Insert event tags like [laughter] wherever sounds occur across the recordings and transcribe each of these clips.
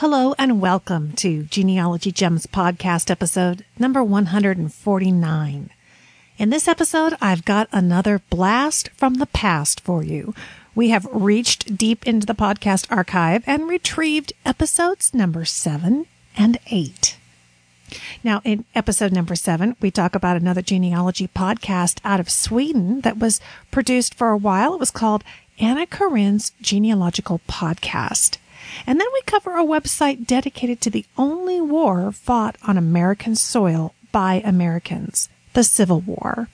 Hello and welcome to Genealogy Gems podcast episode number 149. In this episode, I've got another blast from the past for you. We have reached deep into the podcast archive and retrieved episodes number seven and eight. Now, in episode number seven, we talk about another genealogy podcast out of Sweden that was produced for a while. It was called Anna Karin's Genealogical Podcast. And then we cover a website dedicated to the only war fought on American soil by Americans, the Civil War.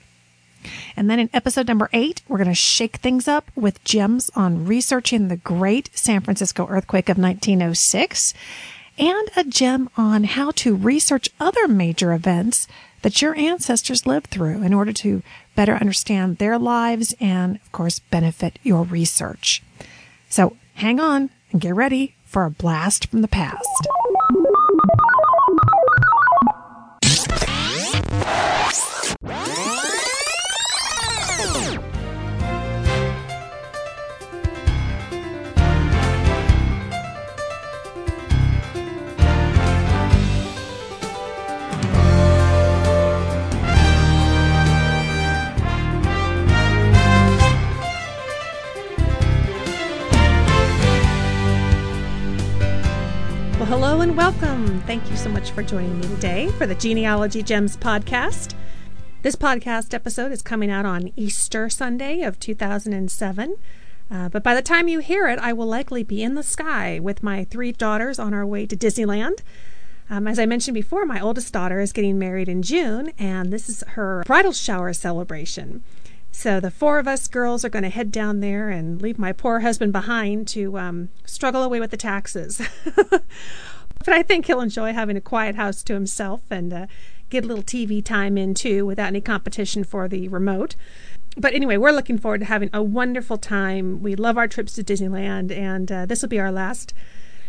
And then in episode number eight, we're going to shake things up with gems on researching the great San Francisco earthquake of 1906 and a gem on how to research other major events that your ancestors lived through in order to better understand their lives and, of course, benefit your research. So hang on and get ready for a blast from the past. Hello and welcome. Thank you so much for joining me today for the Genealogy Gems podcast. This podcast episode is coming out on Easter Sunday of 2007. Uh, but by the time you hear it, I will likely be in the sky with my three daughters on our way to Disneyland. Um, as I mentioned before, my oldest daughter is getting married in June, and this is her bridal shower celebration. So the four of us girls are going to head down there and leave my poor husband behind to um, struggle away with the taxes. [laughs] but I think he'll enjoy having a quiet house to himself and uh, get a little TV time in too without any competition for the remote. But anyway, we're looking forward to having a wonderful time. We love our trips to Disneyland, and uh, this will be our last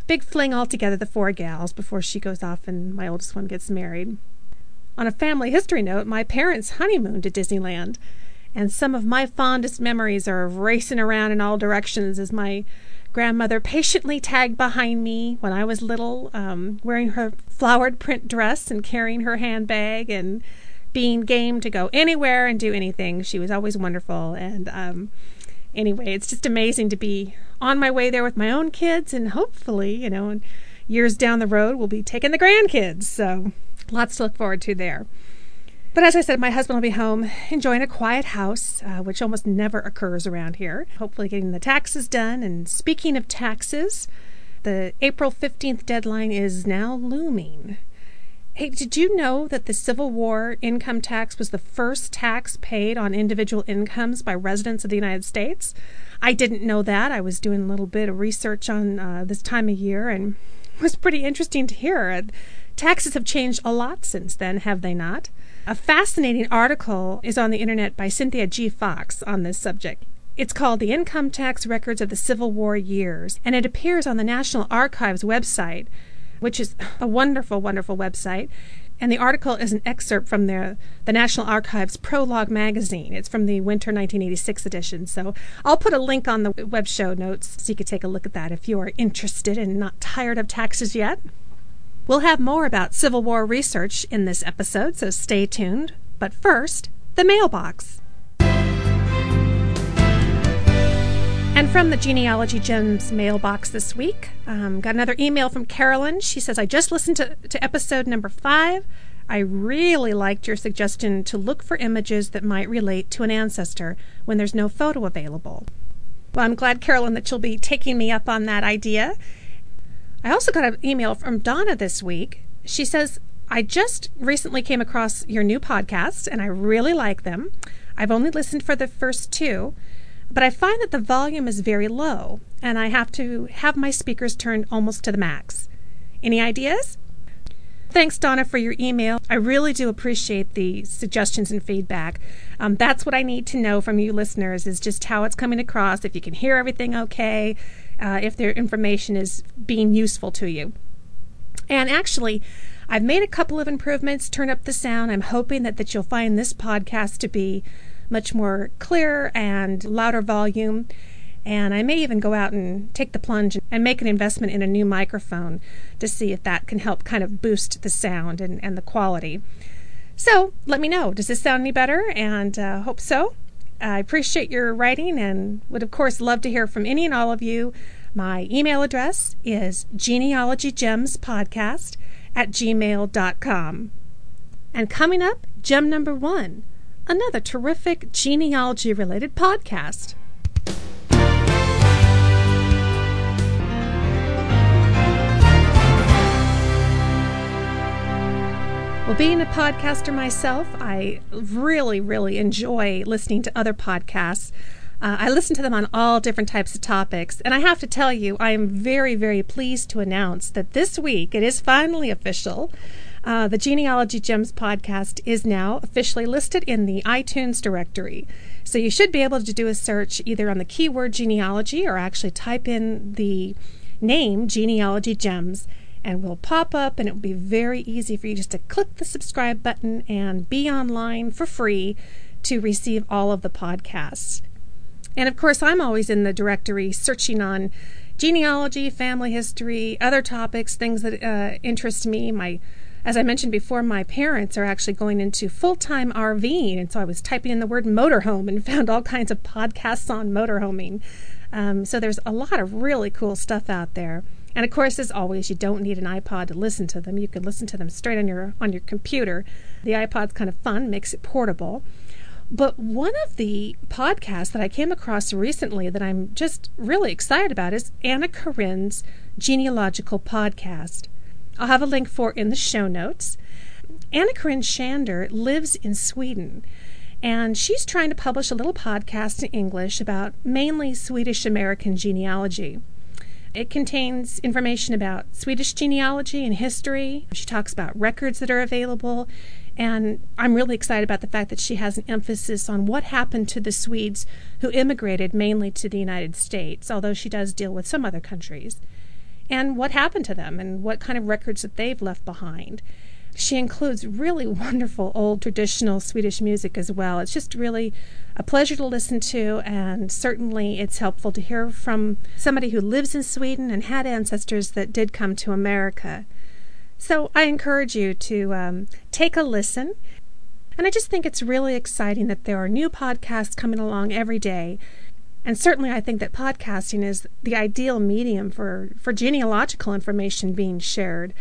big fling all together, the four gals, before she goes off and my oldest one gets married. On a family history note, my parents honeymooned to Disneyland. And some of my fondest memories are of racing around in all directions as my grandmother patiently tagged behind me when I was little, um, wearing her flowered print dress and carrying her handbag and being game to go anywhere and do anything. She was always wonderful. And um, anyway, it's just amazing to be on my way there with my own kids, and hopefully, you know, years down the road, we'll be taking the grandkids. So lots to look forward to there. But as I said, my husband will be home enjoying a quiet house, uh, which almost never occurs around here. Hopefully, getting the taxes done. And speaking of taxes, the April 15th deadline is now looming. Hey, did you know that the Civil War income tax was the first tax paid on individual incomes by residents of the United States? I didn't know that. I was doing a little bit of research on uh, this time of year and it [laughs] was pretty interesting to hear. Uh, taxes have changed a lot since then, have they not? A fascinating article is on the internet by Cynthia G. Fox on this subject. It's called The Income Tax Records of the Civil War Years, and it appears on the National Archives website, which is a wonderful, wonderful website. And the article is an excerpt from the, the National Archives Prologue magazine. It's from the winter 1986 edition. So I'll put a link on the web show notes so you can take a look at that if you are interested and not tired of taxes yet. We'll have more about Civil War research in this episode, so stay tuned. But first, the mailbox. And from the Genealogy Gems mailbox this week, um, got another email from Carolyn. She says, I just listened to, to episode number five. I really liked your suggestion to look for images that might relate to an ancestor when there's no photo available. Well, I'm glad, Carolyn, that you'll be taking me up on that idea. I also got an email from Donna this week. She says, I just recently came across your new podcast and I really like them. I've only listened for the first two, but I find that the volume is very low and I have to have my speakers turned almost to the max. Any ideas? Thanks, Donna, for your email. I really do appreciate the suggestions and feedback. Um, that's what I need to know from you listeners is just how it's coming across, if you can hear everything okay, uh, if their information is being useful to you. And actually, I've made a couple of improvements, turn up the sound. I'm hoping that, that you'll find this podcast to be much more clear and louder volume. And I may even go out and take the plunge and make an investment in a new microphone to see if that can help kind of boost the sound and, and the quality. So let me know. Does this sound any better? And uh, hope so. I appreciate your writing and would, of course, love to hear from any and all of you. My email address is genealogygemspodcast at gmail.com. And coming up, gem number one, another terrific genealogy related podcast. Well, being a podcaster myself, I really, really enjoy listening to other podcasts. Uh, I listen to them on all different types of topics, and I have to tell you, I am very, very pleased to announce that this week it is finally official. Uh, the Genealogy Gems podcast is now officially listed in the iTunes directory. So you should be able to do a search either on the keyword genealogy or actually type in the name Genealogy Gems and will pop up and it will be very easy for you just to click the subscribe button and be online for free to receive all of the podcasts. And of course, I'm always in the directory searching on genealogy, family history, other topics, things that uh, interest me. My, as I mentioned before, my parents are actually going into full-time RVing, and so I was typing in the word motorhome and [laughs] found all kinds of podcasts on motorhoming. Um, so there's a lot of really cool stuff out there. And of course, as always, you don't need an iPod to listen to them. You can listen to them straight on your on your computer. The iPod's kind of fun, makes it portable. But one of the podcasts that I came across recently that I'm just really excited about is Anna Karin's genealogical podcast. I'll have a link for in the show notes. Anna Karin Schander lives in Sweden, and she's trying to publish a little podcast in English about mainly Swedish American genealogy. It contains information about Swedish genealogy and history. She talks about records that are available. And I'm really excited about the fact that she has an emphasis on what happened to the Swedes who immigrated mainly to the United States, although she does deal with some other countries, and what happened to them and what kind of records that they've left behind. She includes really wonderful old traditional Swedish music as well. It's just really a pleasure to listen to, and certainly it's helpful to hear from somebody who lives in Sweden and had ancestors that did come to America. So I encourage you to um, take a listen. And I just think it's really exciting that there are new podcasts coming along every day. And certainly, I think that podcasting is the ideal medium for, for genealogical information being shared.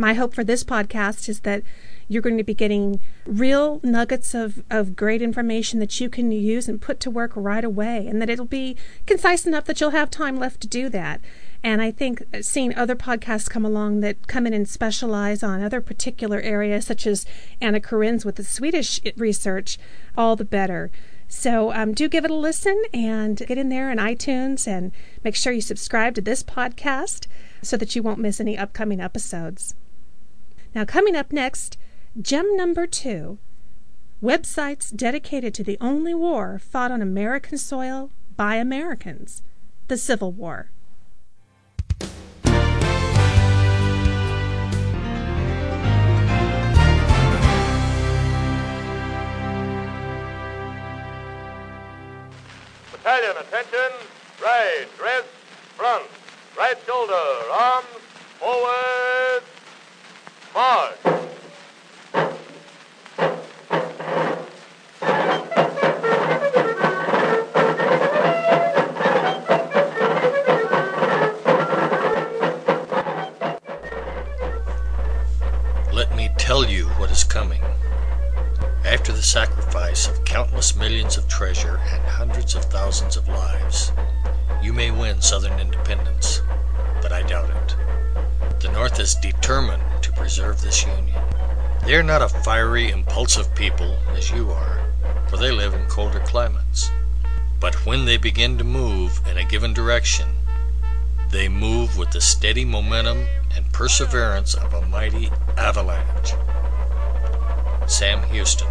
My hope for this podcast is that you're going to be getting real nuggets of, of great information that you can use and put to work right away, and that it'll be concise enough that you'll have time left to do that. And I think seeing other podcasts come along that come in and specialize on other particular areas, such as Anna Karin's with the Swedish research, all the better. So um, do give it a listen and get in there in iTunes and make sure you subscribe to this podcast so that you won't miss any upcoming episodes. Now, coming up next, Gem number two websites dedicated to the only war fought on American soil by Americans the Civil War. Battalion, attention! Right, rest, front, right shoulder, arms, forward, march! Let me tell you what is coming. After the sacrifice of countless millions of treasure and hundreds of thousands of lives, you may win Southern independence, but I doubt it. The North is determined to preserve this Union. They are not a fiery, impulsive people as you are, for they live in colder climates. But when they begin to move in a given direction, they move with the steady momentum and perseverance of a mighty avalanche. Sam Houston.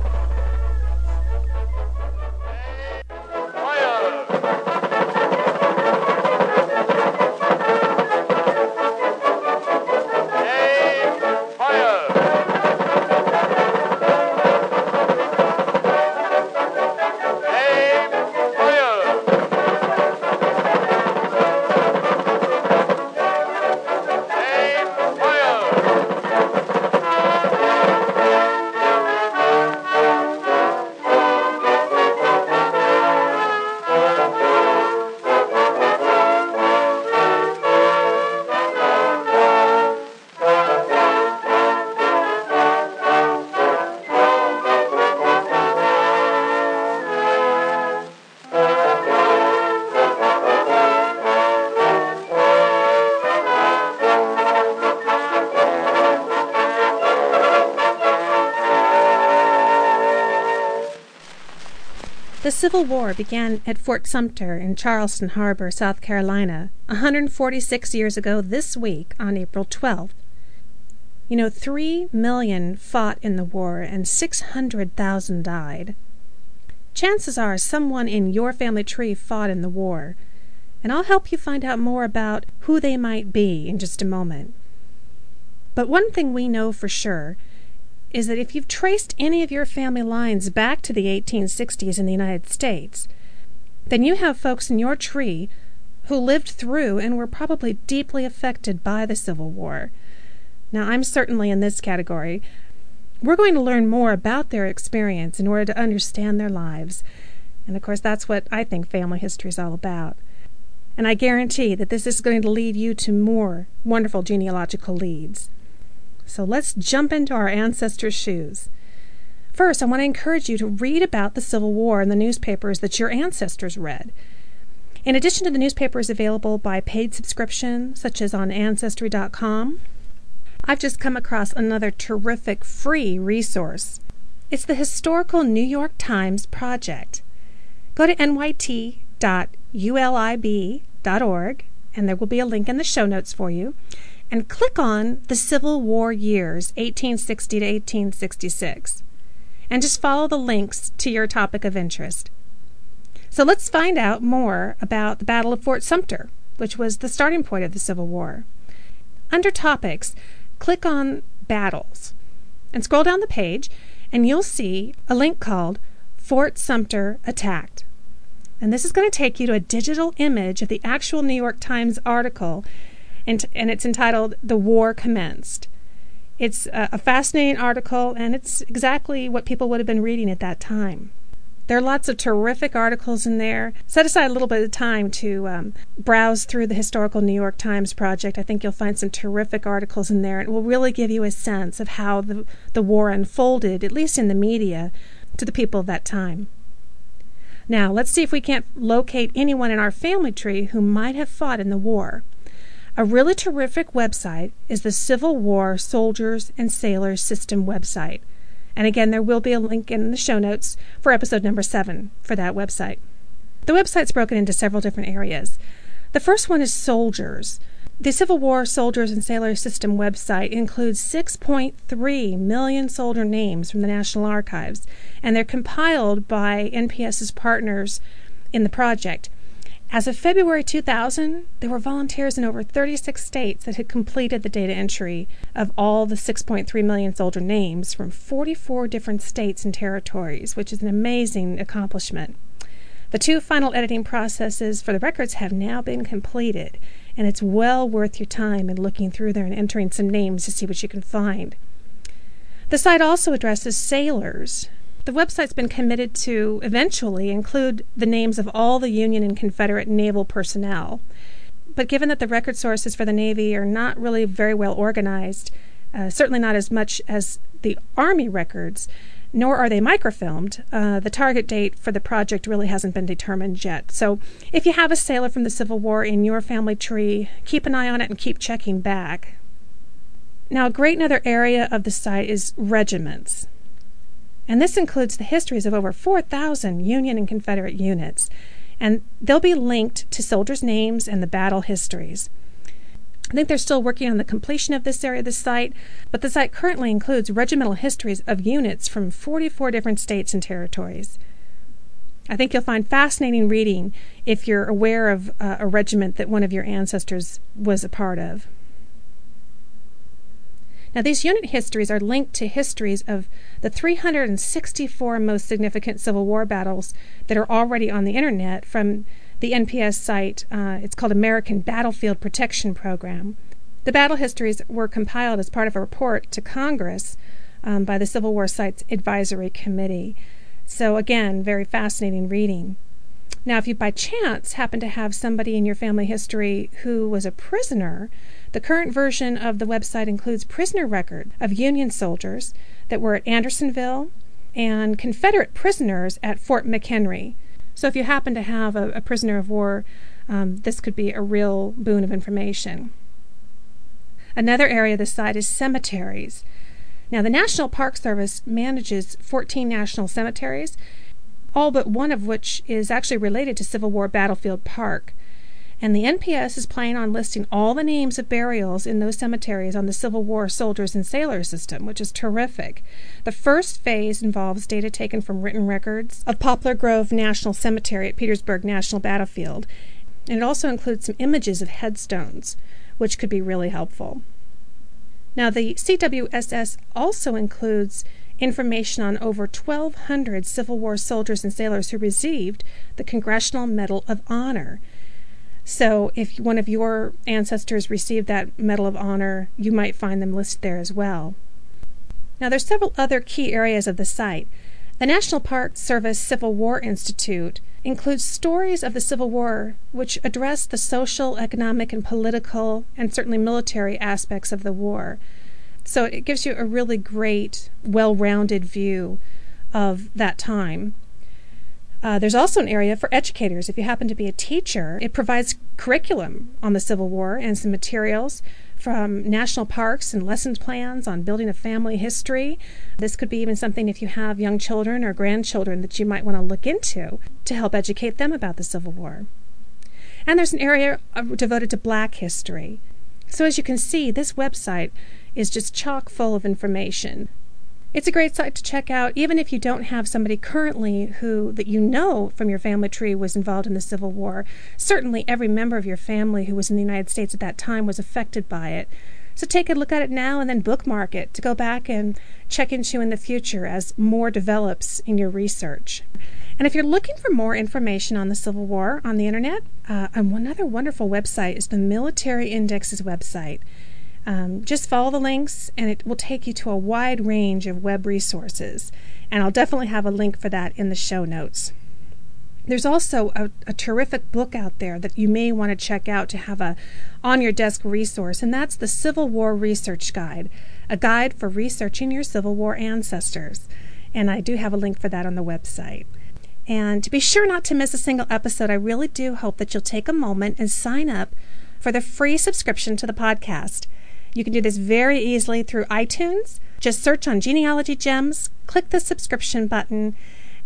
Civil War began at Fort Sumter in Charleston Harbor, South Carolina, 146 years ago this week on April 12th. You know, three million fought in the war and 600,000 died. Chances are someone in your family tree fought in the war, and I'll help you find out more about who they might be in just a moment. But one thing we know for sure is that if you've traced any of your family lines back to the 1860s in the United States, then you have folks in your tree who lived through and were probably deeply affected by the Civil War. Now, I'm certainly in this category. We're going to learn more about their experience in order to understand their lives. And of course, that's what I think family history is all about. And I guarantee that this is going to lead you to more wonderful genealogical leads. So let's jump into our ancestors' shoes. First, I want to encourage you to read about the Civil War in the newspapers that your ancestors read. In addition to the newspapers available by paid subscription, such as on Ancestry.com, I've just come across another terrific free resource. It's the Historical New York Times Project. Go to nyt.ulib.org, and there will be a link in the show notes for you and click on the Civil War years, 1860 to 1866, and just follow the links to your topic of interest. So let's find out more about the Battle of Fort Sumter, which was the starting point of the Civil War. Under Topics, click on Battles and scroll down the page, and you'll see a link called Fort Sumter Attacked. And this is going to take you to a digital image of the actual New York Times article and, and it's entitled The War Commenced. It's a, a fascinating article, and it's exactly what people would have been reading at that time. There are lots of terrific articles in there. Set aside a little bit of time to um, browse through the Historical New York Times project. I think you'll find some terrific articles in there. It will really give you a sense of how the, the war unfolded, at least in the media, to the people of that time. Now, let's see if we can't locate anyone in our family tree who might have fought in the war. A really terrific website is the Civil War Soldiers and Sailors System website. And again, there will be a link in the show notes for episode number seven for that website. The website's broken into several different areas. The first one is soldiers. The Civil War Soldiers and Sailors System website includes 6.3 million soldier names from the National Archives, and they're compiled by NPS's partners in the project. As of February 2000, there were volunteers in over 36 states that had completed the data entry of all the 6.3 million soldier names from 44 different states and territories, which is an amazing accomplishment. The two final editing processes for the records have now been completed, and it's well worth your time in looking through there and entering some names to see what you can find. The site also addresses sailors the website's been committed to eventually include the names of all the Union and Confederate naval personnel. But given that the record sources for the Navy are not really very well organized, uh, certainly not as much as the Army records, nor are they microfilmed. Uh, the target date for the project really hasn't been determined yet. So if you have a sailor from the Civil War in your family tree, keep an eye on it and keep checking back. Now, a great another area of the site is regiments and this includes the histories of over 4,000 Union and Confederate units, and they'll be linked to soldiers' names and the battle histories. I think they're still working on the completion of this area of the site, but the site currently includes regimental histories of units from 44 different states and territories. I think you'll find fascinating reading if you're aware of uh, a regiment that one of your ancestors was a part of. Now, these unit histories are linked to histories of the 364 most significant Civil War battles that are already on the internet from the NPS site. Uh, it's called American Battlefield Protection Program. The battle histories were compiled as part of a report to Congress um, by the Civil War Sites Advisory Committee. So, again, very fascinating reading. Now, if you by chance happen to have somebody in your family history who was a prisoner, the current version of the website includes prisoner record of Union soldiers that were at Andersonville and Confederate prisoners at Fort McHenry. So if you happen to have a, a prisoner of war, um, this could be a real boon of information. Another area of the site is cemeteries. Now, the National Park Service manages 14 national cemeteries, all but one of which is actually related to Civil War Battlefield Park. And the NPS is planning on listing all the names of burials in those cemeteries on the Civil War soldiers and sailors system, which is terrific. The first phase involves data taken from written records of Poplar Grove National Cemetery at Petersburg National Battlefield. And it also includes some images of headstones, which could be really helpful. Now, the CWSS also includes information on over 1,200 Civil War soldiers and sailors who received the Congressional Medal of Honor. So, if one of your ancestors received that Medal of Honor, you might find them listed there as well. Now, there's several other key areas of the site. The National Park Service Civil War Institute includes stories of the Civil War which address the social, economic, and political, and certainly military aspects of the war. So it gives you a really great, well rounded view of that time. Uh, there's also an area for educators. If you happen to be a teacher, it provides curriculum on the Civil War and some materials from national parks and lesson plans on building a family history. This could be even something if you have young children or grandchildren that you might want to look into to help educate them about the Civil War. And there's an area devoted to black history. So, as you can see, this website is just chock full of information. It's a great site to check out, even if you don't have somebody currently who that you know from your family tree was involved in the Civil War. Certainly, every member of your family who was in the United States at that time was affected by it. So take a look at it now and then bookmark it to go back and check into in the future as more develops in your research. And if you're looking for more information on the Civil War on the internet, uh, another wonderful website is the Military Indexes website. Um, just follow the links and it will take you to a wide range of web resources. And I'll definitely have a link for that in the show notes. There's also a, a terrific book out there that you may want to check out to have a on your desk resource, and that's the Civil War Research Guide, a guide for researching your Civil War ancestors. And I do have a link for that on the website. And to be sure not to miss a single episode, I really do hope that you'll take a moment and sign up for the free subscription to the podcast. You can do this very easily through iTunes. Just search on Genealogy Gems, click the subscription button,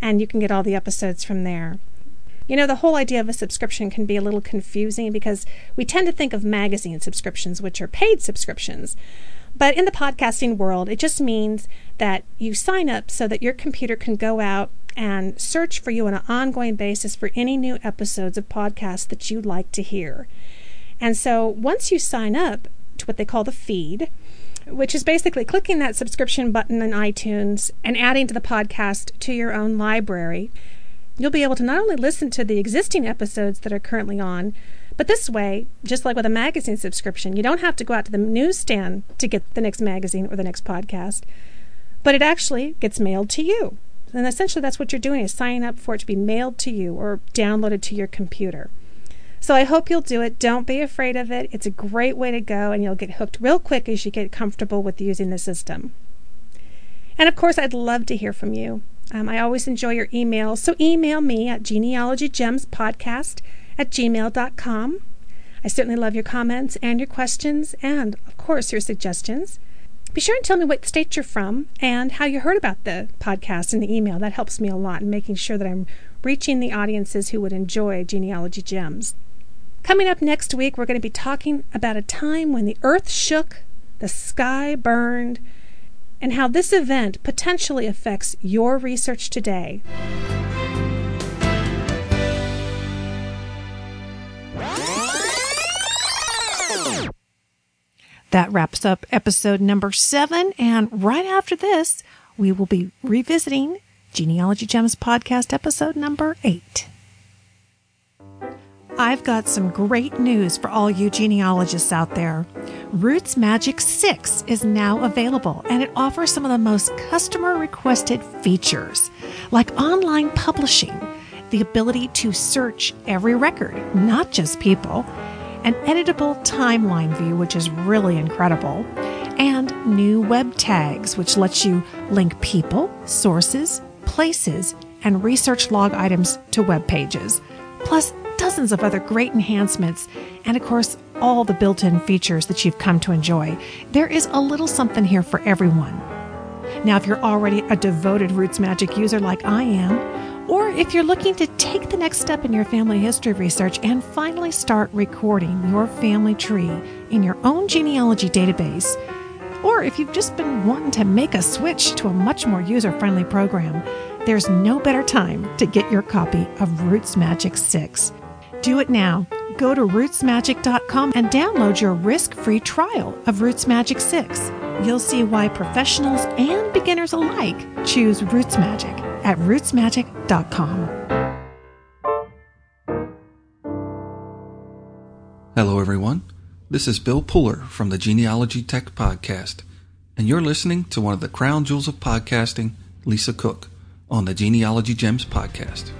and you can get all the episodes from there. You know, the whole idea of a subscription can be a little confusing because we tend to think of magazine subscriptions, which are paid subscriptions. But in the podcasting world, it just means that you sign up so that your computer can go out and search for you on an ongoing basis for any new episodes of podcasts that you'd like to hear. And so once you sign up, to what they call the feed, which is basically clicking that subscription button in iTunes and adding to the podcast to your own library. You'll be able to not only listen to the existing episodes that are currently on, but this way, just like with a magazine subscription, you don't have to go out to the newsstand to get the next magazine or the next podcast, but it actually gets mailed to you. And essentially, that's what you're doing is signing up for it to be mailed to you or downloaded to your computer. So I hope you'll do it. Don't be afraid of it. It's a great way to go, and you'll get hooked real quick as you get comfortable with using the system. And of course, I'd love to hear from you. Um, I always enjoy your emails, so email me at genealogygemspodcast at gmail.com. I certainly love your comments and your questions, and of course, your suggestions. Be sure and tell me what state you're from and how you heard about the podcast in the email. That helps me a lot in making sure that I'm reaching the audiences who would enjoy Genealogy Gems. Coming up next week, we're going to be talking about a time when the earth shook, the sky burned, and how this event potentially affects your research today. That wraps up episode number seven, and right after this, we will be revisiting Genealogy Gems podcast episode number eight. I've got some great news for all you genealogists out there. Roots Magic 6 is now available and it offers some of the most customer requested features, like online publishing, the ability to search every record, not just people, an editable timeline view, which is really incredible, and new web tags, which lets you link people, sources, places, and research log items to web pages. Plus, dozens of other great enhancements, and of course, all the built in features that you've come to enjoy. There is a little something here for everyone. Now, if you're already a devoted Roots Magic user like I am, Or if you're looking to take the next step in your family history research and finally start recording your family tree in your own genealogy database, or if you've just been wanting to make a switch to a much more user friendly program, there's no better time to get your copy of Roots Magic 6. Do it now. Go to rootsmagic.com and download your risk free trial of Roots Magic 6. You'll see why professionals and beginners alike choose Roots Magic at rootsmagic.com. Hello, everyone. This is Bill Puller from the Genealogy Tech Podcast, and you're listening to one of the crown jewels of podcasting, Lisa Cooke, on the Genealogy Gems Podcast.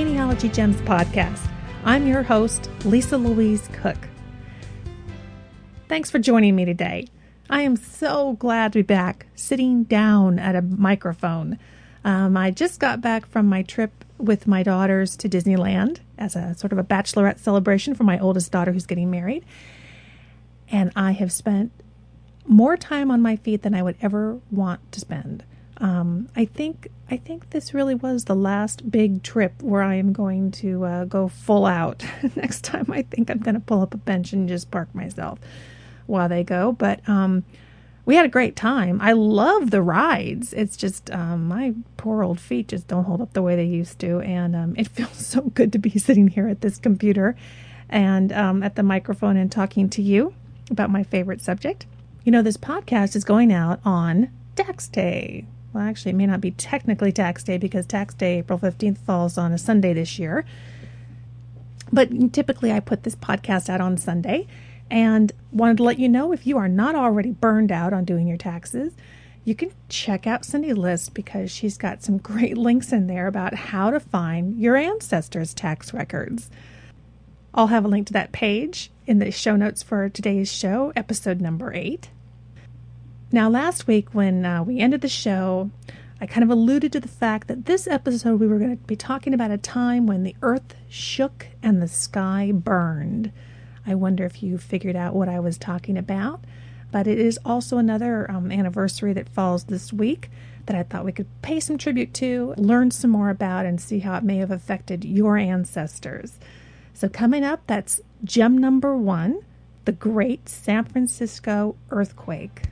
Genealogy Gems podcast. I'm your host, Lisa Louise Cooke. Thanks for joining me today. I am so glad to be back sitting down at a microphone. Um, I just got back from my trip with my daughters to Disneyland as a sort of a bachelorette celebration for my oldest daughter who's getting married. And I have spent more time on my feet than I would ever want to spend. Um, I think I think this really was the last big trip where I am going to uh, go full out. [laughs] Next time, I think I'm going to pull up a bench and just park myself while they go. But um, we had a great time. I love the rides. It's just um, my poor old feet just don't hold up the way they used to, and um, it [laughs] feels so good to be sitting here at this computer and um, at the microphone and talking to you about my favorite subject. You know, this podcast is going out on Tax Day well, actually, it may not be technically tax day because tax day, April 15th, falls on a Sunday this year. But typically, I put this podcast out on Sunday and wanted to let you know if you are not already burned out on doing your taxes, you can check out Cyndi's list because she's got some great [laughs] links in there about how to find your ancestors' tax records. I'll have a link to that page in the show notes for today's show, episode number eight. Now, last week when uh, we ended the show, I kind of alluded to the fact that this episode we were going to be talking about a time when the earth shook and the sky burned. I wonder if you figured out what I was talking about. But it is also another um, anniversary that falls this week that I thought we could pay some tribute to, learn some more about, and see how it may have affected your ancestors. So, coming up, that's gem number one the Great San Francisco Earthquake.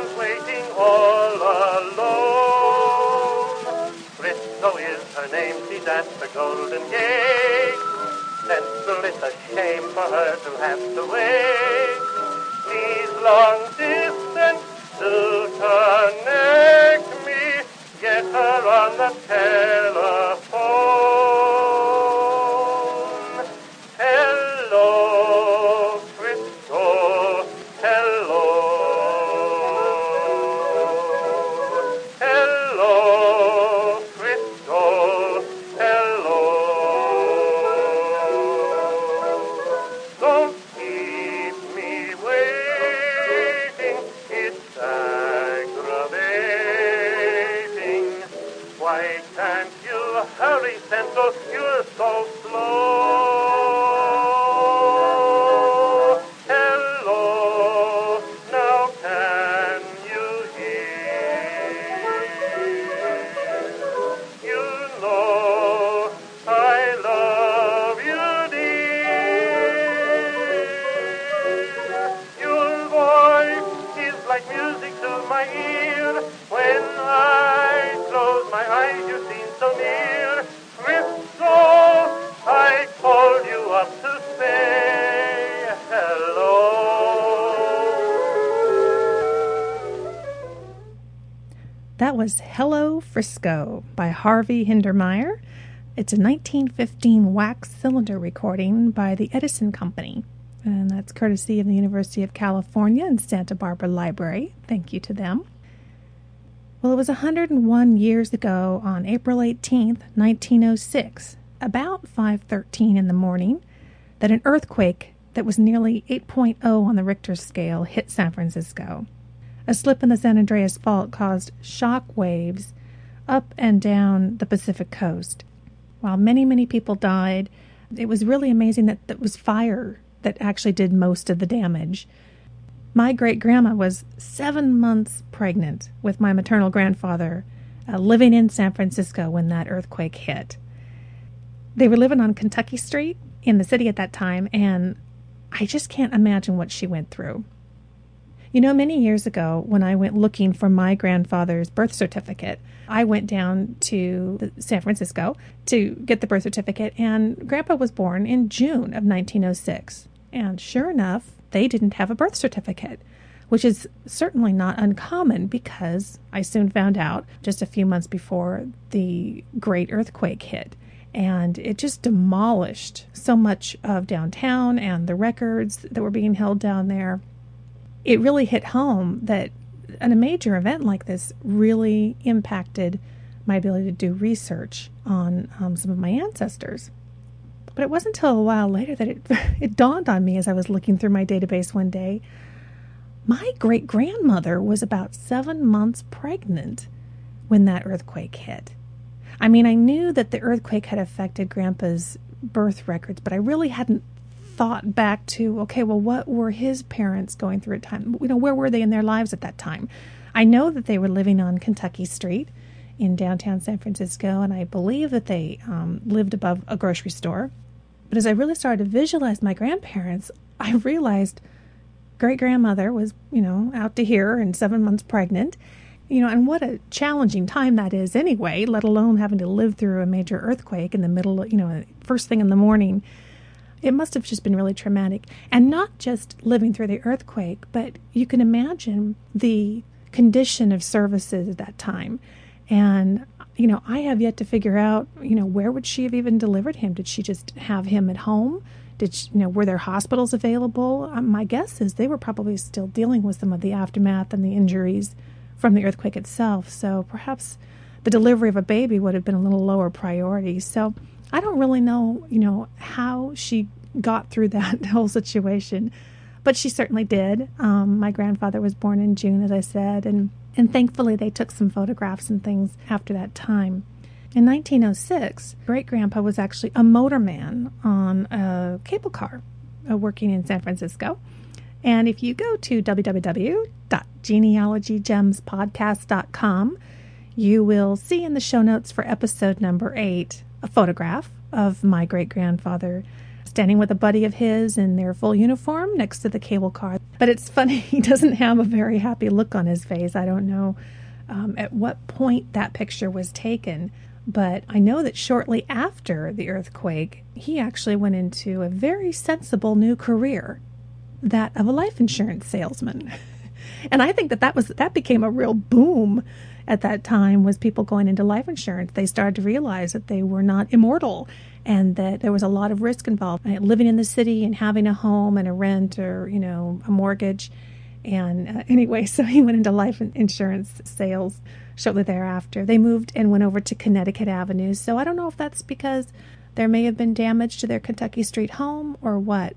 Waiting all alone. Frisco oh, is her name, she's at the Golden Gate. Central, it's a shame for her to have to wait. Please, long distance to connect me. Get her on the telephone. Was Hello Frisco by Harvey Hindermyer. It's a 1915 wax cylinder recording by the Edison Company, and that's courtesy of the University of California and Santa Barbara Library. Thank you to them. Well, it was 101 years ago on April 18th, 1906, about 5:13 in the morning, that an earthquake that was nearly 8.0 on the Richter scale hit San Francisco. A slip in the San Andreas Fault caused shock waves up and down the Pacific coast. While many, many people died, it was really amazing that it was fire that actually did most of the damage. My great grandma was seven months pregnant with my maternal grandfather, uh, living in San Francisco when that earthquake hit. They were living on Kentucky Street in the city at that time, and I just can't imagine what she went through. You know, many years ago, when I went looking for my grandfather's birth certificate, I went down to San Francisco to get the birth certificate, and Grandpa was born in June of 1906. And sure enough, they didn't have a birth certificate, which is certainly not uncommon because I soon found out just a few months before the great earthquake hit and it just demolished so much of downtown and the records that were being held down there. It really hit home that a major event like this really impacted my ability to do research on um, some of my ancestors. But it wasn't until a while later that it, [laughs] it dawned on me as I was looking through my database one day. My great grandmother was about seven months pregnant when that earthquake hit. I mean, I knew that the earthquake had affected Grandpa's birth records, but I really hadn't thought back to okay, well, what were his parents going through at time? You know, where were they in their lives at that time? I know that they were living on Kentucky Street in downtown San Francisco, and I believe that they um, lived above a grocery store. But as I really started to visualize my grandparents, I realized great grandmother was, you know, out to here and seven months pregnant, you know, and what a challenging time that is anyway, let alone having to live through a major earthquake in the middle, of you know, first thing in the morning. It must have just been really traumatic. And not just living through the earthquake, but you can imagine the condition of services at that time. And, you know, I have yet to figure out, you know, where would she have even delivered him? Did she just have him at home? Did she, you know, were there hospitals available? Um, my guess is they were probably still dealing with some of the aftermath and the injuries from the earthquake itself. So perhaps the delivery of a baby would have been a little lower priority. So I don't really know, you know, how she got through that [laughs] whole situation, but she certainly did. Um, my grandfather was born in June, as I said, and and thankfully they took some photographs and things after that time. In 1906, great grandpa was actually a motorman on a cable car uh, working in San Francisco. And if you go to www.genealogygemspodcast.com, you will see in the show notes for episode number eight a photograph of my great grandfather standing with a buddy of his in their full uniform next to the cable car. But it's funny, [laughs] he doesn't have a very happy look on his face. I don't know um, at what point that picture was taken. But I know that shortly after the earthquake, he actually went into a very sensible new career that of a life insurance salesman. [laughs] and I think that that was that became a real boom at that time was people going into life insurance. They started to realize that they were not immortal and that there was a lot of risk involved. Living in the city and having a home and a rent or, you know, a mortgage. And uh, anyway, [laughs] so he went into life insurance sales shortly thereafter. They moved and went over to Connecticut Avenue. So I don't know if that's because there may have been damage to their Kentucky Street home or what,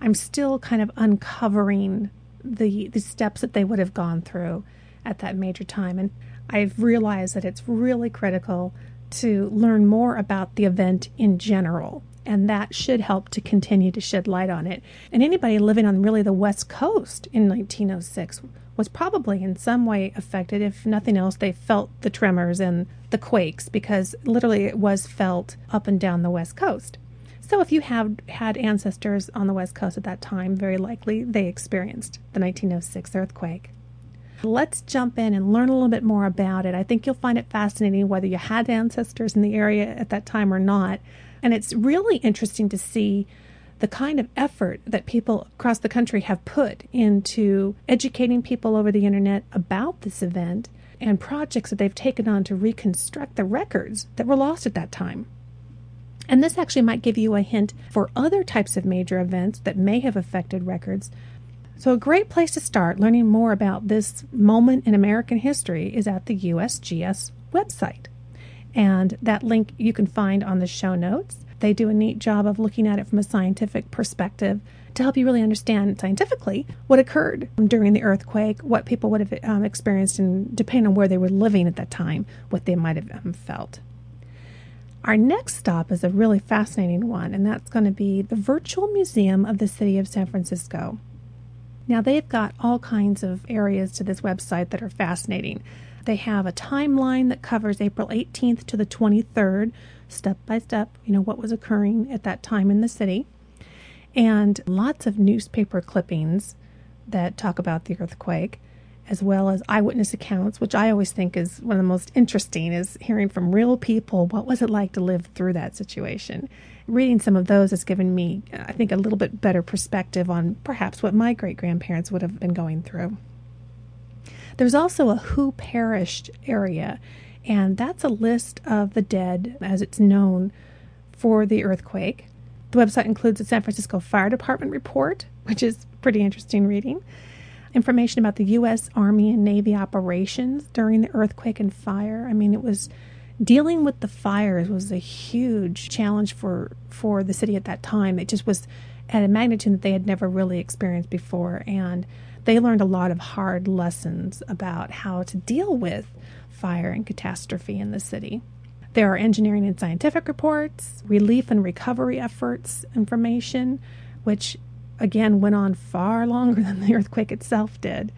I'm still kind of uncovering the the steps that they would have gone through at that major time and I've realized that it's really critical to learn more about the event in general and that should help to continue to shed light on it. And anybody living on really the West Coast in 1906 was probably in some way affected. If nothing else, they felt the tremors and the quakes because literally it was felt up and down the West Coast. So, if you have had ancestors on the West Coast at that time, very likely they experienced the 1906 earthquake. Let's jump in and learn a little bit more about it. I think you'll find it fascinating whether you had ancestors in the area at that time or not. And it's really interesting to see the kind of effort that people across the country have put into educating people over the internet about this event and projects that they've taken on to reconstruct the records that were lost at that time. And this actually might give you a hint for other types of major events that may have affected records. So, a great place to start learning more about this moment in American history is at the USGS website. And that link you can find on the show notes. They do a neat job of looking at it from a scientific perspective to help you really understand scientifically what occurred during the earthquake, what people would have um, experienced, and depending on where they were living at that time, what they might have um, felt. Our next stop is a really fascinating one, and that's going to be the Virtual Museum of the City of San Francisco. Now, they've got all kinds of areas to this website that are fascinating. They have a timeline that covers April 18th to the 23rd, step by step, you know, what was occurring at that time in the city and lots of newspaper clippings that talk about the earthquake as well as eyewitness accounts which i always think is one of the most interesting is hearing from real people what was it like to live through that situation reading some of those has given me i think a little bit better perspective on perhaps what my great grandparents would have been going through there's also a who perished area and that's a list of the dead as it's known for the earthquake the website includes a San Francisco Fire Department report, which is pretty interesting reading, information about the U.S. Army and Navy operations during the earthquake and fire. I mean, it was dealing with the fires was a huge challenge for for the city at that time. It just was at a magnitude that they had never really experienced before, and they learned a lot of hard lessons about how to deal with fire and catastrophe in the city. There are engineering and scientific reports, relief and recovery efforts information, which again went on far longer [laughs] than the earthquake itself did.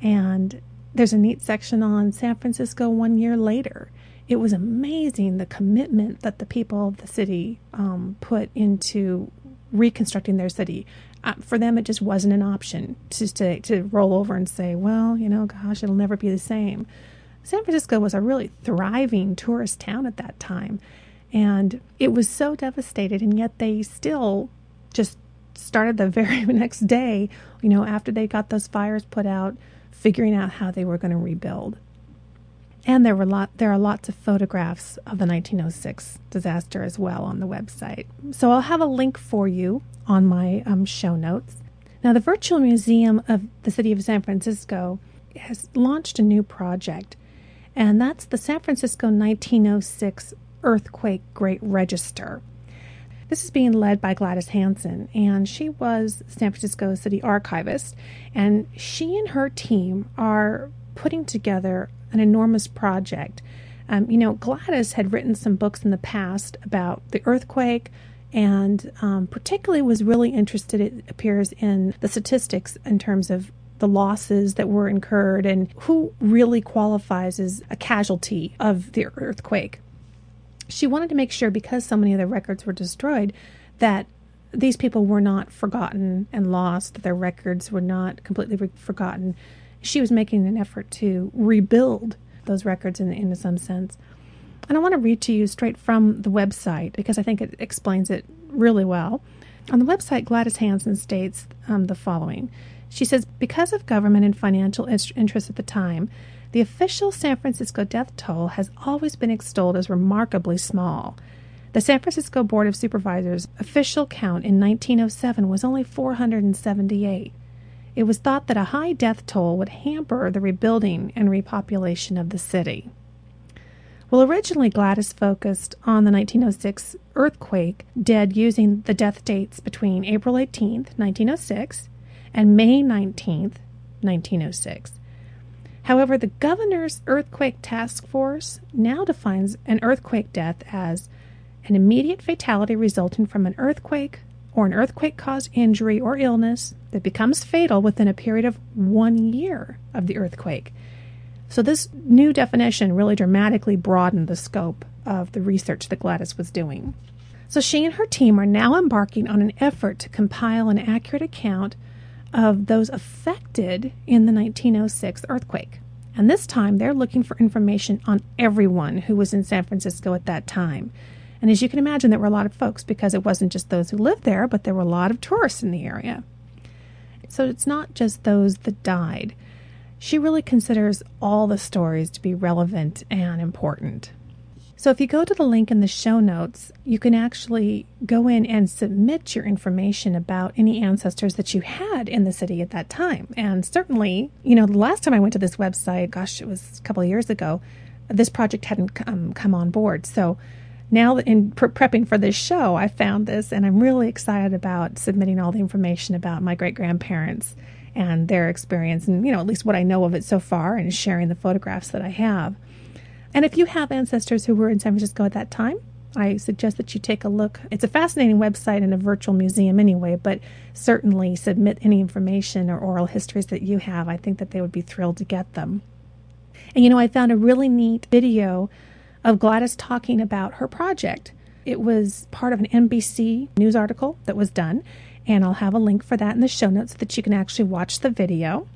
And there's a neat section on San Francisco one year later. It was amazing the commitment that the people of the city um, put into reconstructing their city. Uh, for them, it just wasn't an option just to, to roll over and say, well, you know, gosh, it'll never be the same. San Francisco was a really thriving tourist town at that time. And it was so devastated, and yet they still just started the [laughs] very next day, you know, after they got those fires put out, figuring out how they were going to rebuild. And there were lot there are lots of photographs of the 1906 disaster as well on the website. So I'll have a link for you on my um, show notes. Now, the Virtual Museum of the City of San Francisco has launched a new project and that's the San Francisco 1906 Earthquake Great Register. This is being led by Gladys Hansen, and she was San Francisco city archivist. And she and her team are putting together an enormous project. Um, you know, Gladys had written some books in the past about the earthquake, and um, particularly was really interested, it appears, in the statistics in terms of the losses that were incurred and who really qualifies as a casualty of the earthquake. She wanted to make sure, because so many of the records were destroyed, that these people were not forgotten and lost, that their records were not completely re- forgotten. She was making an effort to rebuild those records in, in some sense. And I want to read to you straight from the website because I think it explains it really well. On the website, Gladys Hansen states um, the following she says because of government and financial interests at the time, the official San Francisco death toll has always been extolled as remarkably small. The San Francisco Board of Supervisors' official count in 1907 was only 478. It was thought that a high death toll would hamper the rebuilding and repopulation of the city. Well, originally Gladys focused on the 1906 earthquake dead using the death dates between April 18, 1906, and May 19, 1906. However, the governor's earthquake task force now defines an earthquake death as an immediate fatality resulting from an earthquake or an earthquake caused injury or illness that becomes fatal within a period of one year of the earthquake. So, this new definition really dramatically broadened the scope of the research that Gladys was doing. So, she and her team are now embarking on an effort to compile an accurate account of those affected in the 1906 earthquake. And this time they're looking for information on everyone who was in San Francisco at that time. And as you can imagine, there were a lot of folks because it wasn't just those who lived there, but there were a lot of tourists in the area. So it's not just those that died. she really considers all the stories to be relevant and important. So if you go to the link in the show notes, you can actually go in and submit your information about any ancestors that you had in the city at that time. And certainly, you know, the last time I went to this website, gosh, it was a couple of years ago, this project hadn't come on board. So now in pre- prepping for this show, I found this and I'm really excited about submitting all the information about my great grandparents and their experience and, you know, at least what I know of it so far and sharing the photographs that I have. And if you have ancestors who were in San Francisco at that time, I suggest that you take a look. It's a fascinating website and a virtual museum anyway, but certainly submit any information or oral histories that you have. I think that they would be thrilled to get them. And you know, I found a really neat video of Gladys talking about her project. It was part of an NBC news article that was done, and I'll have a link for that in the show notes so that you can actually watch the video.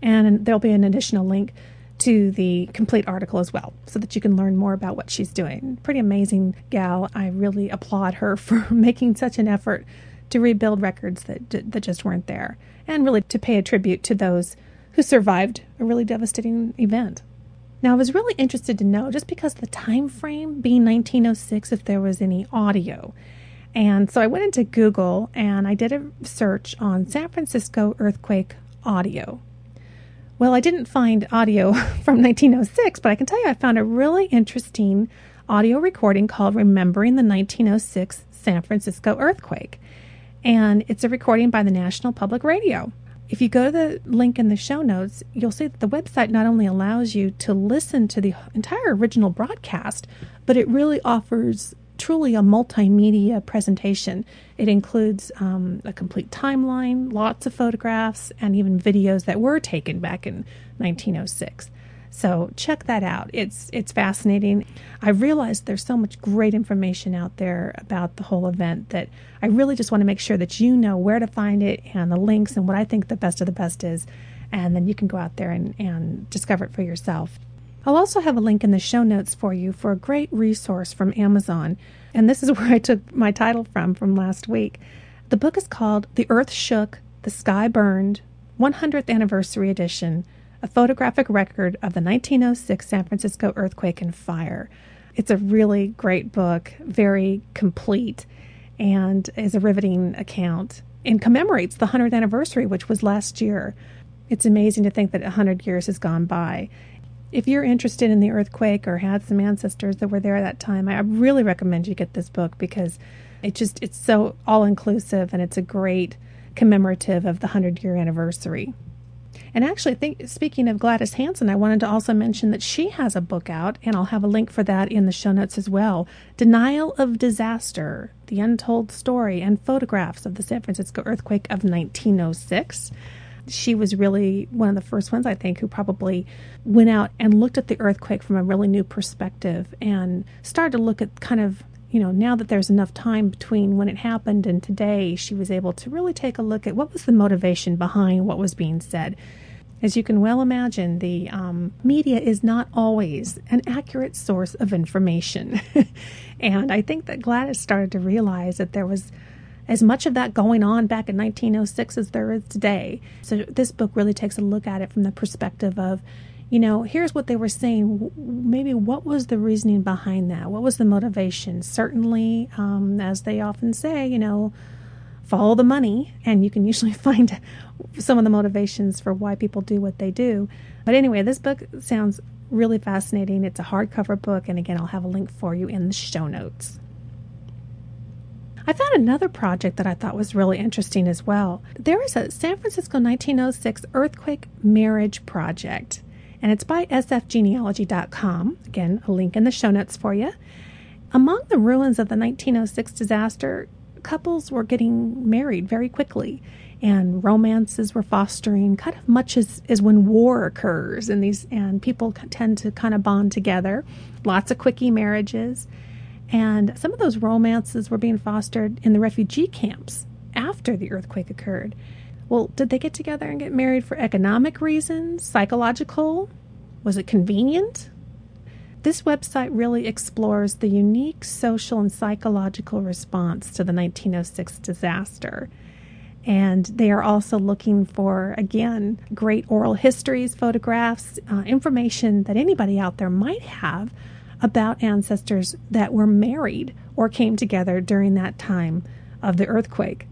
And there'll be an additional link to the complete article as well so that you can learn more about what she's doing. Pretty amazing gal. I really applaud her [laughs] for making such an effort to rebuild records that that just weren't there and really to pay a tribute to those who survived a really devastating event. Now, I was really interested to know just because the time frame being 1906 if there was any audio. And so I went into Google and I did a search on San Francisco earthquake audio. Well, I didn't find audio [laughs] from 1906, but I can tell you I found a really interesting audio recording called Remembering the 1906 San Francisco Earthquake. And it's a recording by the National Public Radio. If you go to the link in the show notes, you'll see that the website not only allows you to listen to the entire original broadcast, but it really offers truly a multimedia presentation. It includes um, a complete timeline, lots of photographs, and even videos that were taken back in 1906. So check that out. It's it's fascinating. I realized there's so much great information out there about the whole event that I really just want to make sure that you know where to find it and the links and what I think the best of the best is, and then you can go out there and, and discover it for yourself. I'll also have a link in the show notes for you for a great resource from Amazon. And this is [laughs] where I took my title from from last week. The book is called The Earth Shook, The Sky Burned, 100th Anniversary Edition A Photographic Record of the 1906 San Francisco Earthquake and Fire. It's a really great book, very complete, and is a riveting account and commemorates the 100th anniversary, which was last year. It's amazing to think that 100 years has gone by if you're interested in the earthquake or had some ancestors that were there at that time, I really recommend you get this book because it just it's so all inclusive and it's a great commemorative of the 100 year anniversary. And actually, think, speaking of Gladys Hansen, I wanted to also mention that she has a book out, and I'll have a link for that in the show notes as well. Denial of Disaster The Untold Story and Photographs of the San Francisco Earthquake of 1906 she was really one of the first ones, I think, who probably went out and looked at the earthquake from a really new perspective and started to look at kind of, you know, now that there's enough time between when it happened and today, she was able to really take a look at what was the motivation behind what was being said. As you can well imagine, the um, media is not always an accurate source of information. [laughs] and I think that Gladys started to realize that there was as much of that going on back in 1906 as there is today. So this book really takes a look at it from the perspective of, you know, here's what they were saying. Maybe what was the reasoning behind that? What was the motivation? Certainly, um, as they often say, you know, follow the money, and you can [laughs] usually find some of the motivations for why people do what they do. But anyway, this book sounds really fascinating. It's a hardcover book, and again, I'll have a link for you in the show notes. I found another project that I thought was really interesting as well. There is a San Francisco 1906 Earthquake Marriage Project, and it's by sfgenealogy.com. Again, a link in the show notes for you. Among the ruins of the 1906 disaster, couples were getting married very quickly and romances were fostering kind of much as, as when war occurs and these and people tend to kind of bond together lots of quickie marriages and some of those romances were being fostered in the refugee camps after the earthquake occurred. Well, did they get together and get married for economic reasons, psychological? Was it convenient? This website really explores the unique social and psychological response to the 1906 disaster. And they are also looking for, again, great oral histories, photographs, uh, information that anybody out there might have about ancestors that were married or came together during that time of the earthquake.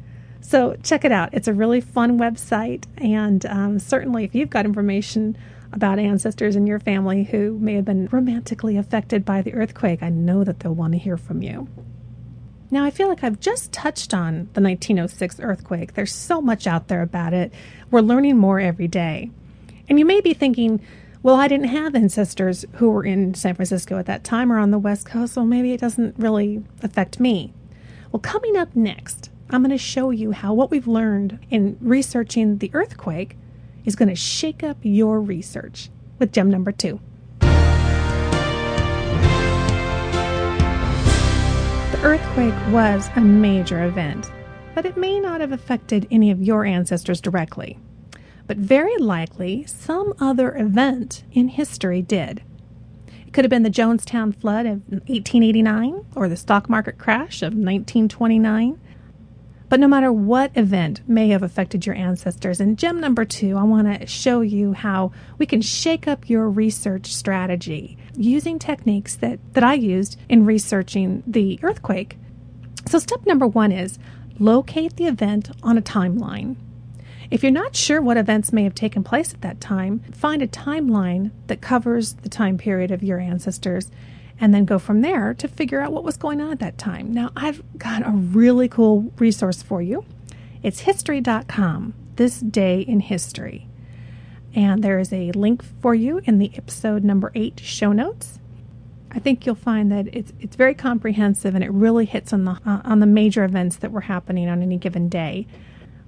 So check it out. It's a really fun website. And um, certainly, if you've got information about ancestors in your family who may have been romantically affected by the earthquake, I know that they'll want to hear from you. Now, I feel like I've just touched on the 1906 earthquake. There's so much out there about it. We're learning more every day. And you may be thinking, well, I didn't have ancestors who were in San Francisco at that time or on the West Coast, so maybe it doesn't really affect me. Well, coming up next, I'm going to show you how what we've learned in researching the earthquake is going to shake up your research with gem number two. The earthquake was a major event, but it may not have affected any of your ancestors directly. But very likely, some other event in history did. It could have been the Johnstown flood of 1889 or the stock market crash of 1929 but no matter what event may have affected your ancestors, in gem number two, I want to show you how we can shake up your research strategy using techniques that, that I used in researching the earthquake. So, step number one is locate the event on a timeline. If you're not sure what events may have taken place at that time, find a timeline that covers the time period of your ancestors and then go from there to figure out what was going on at that time. Now, I've got a really cool resource for you. It's history.com, this day in history. And there is a link for you in the episode number eight show notes. I think you'll find that it's it's very comprehensive and it really hits on the uh, on the major events that were happening on any given day.